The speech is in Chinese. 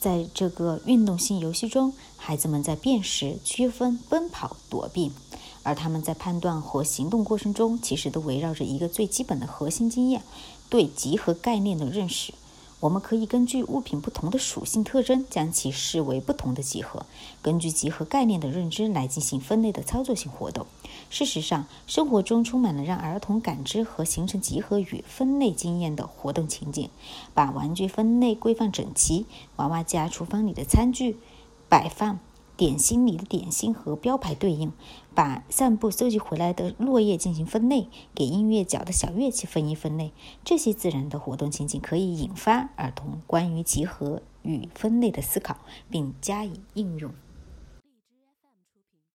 在这个运动性游戏中，孩子们在辨识、区分、奔跑、躲避，而他们在判断和行动过程中，其实都围绕着一个最基本的核心经验——对集合概念的认识。我们可以根据物品不同的属性特征，将其视为不同的集合，根据集合概念的认知来进行分类的操作性活动。事实上，生活中充满了让儿童感知和形成集合与分类经验的活动情景。把玩具分类规范整齐，娃娃家厨房里的餐具摆放。点心里的点心和标牌对应，把散步收集回来的落叶进行分类，给音乐角的小乐器分一分类。这些自然的活动情景可以引发儿童关于集合与分类的思考，并加以应用。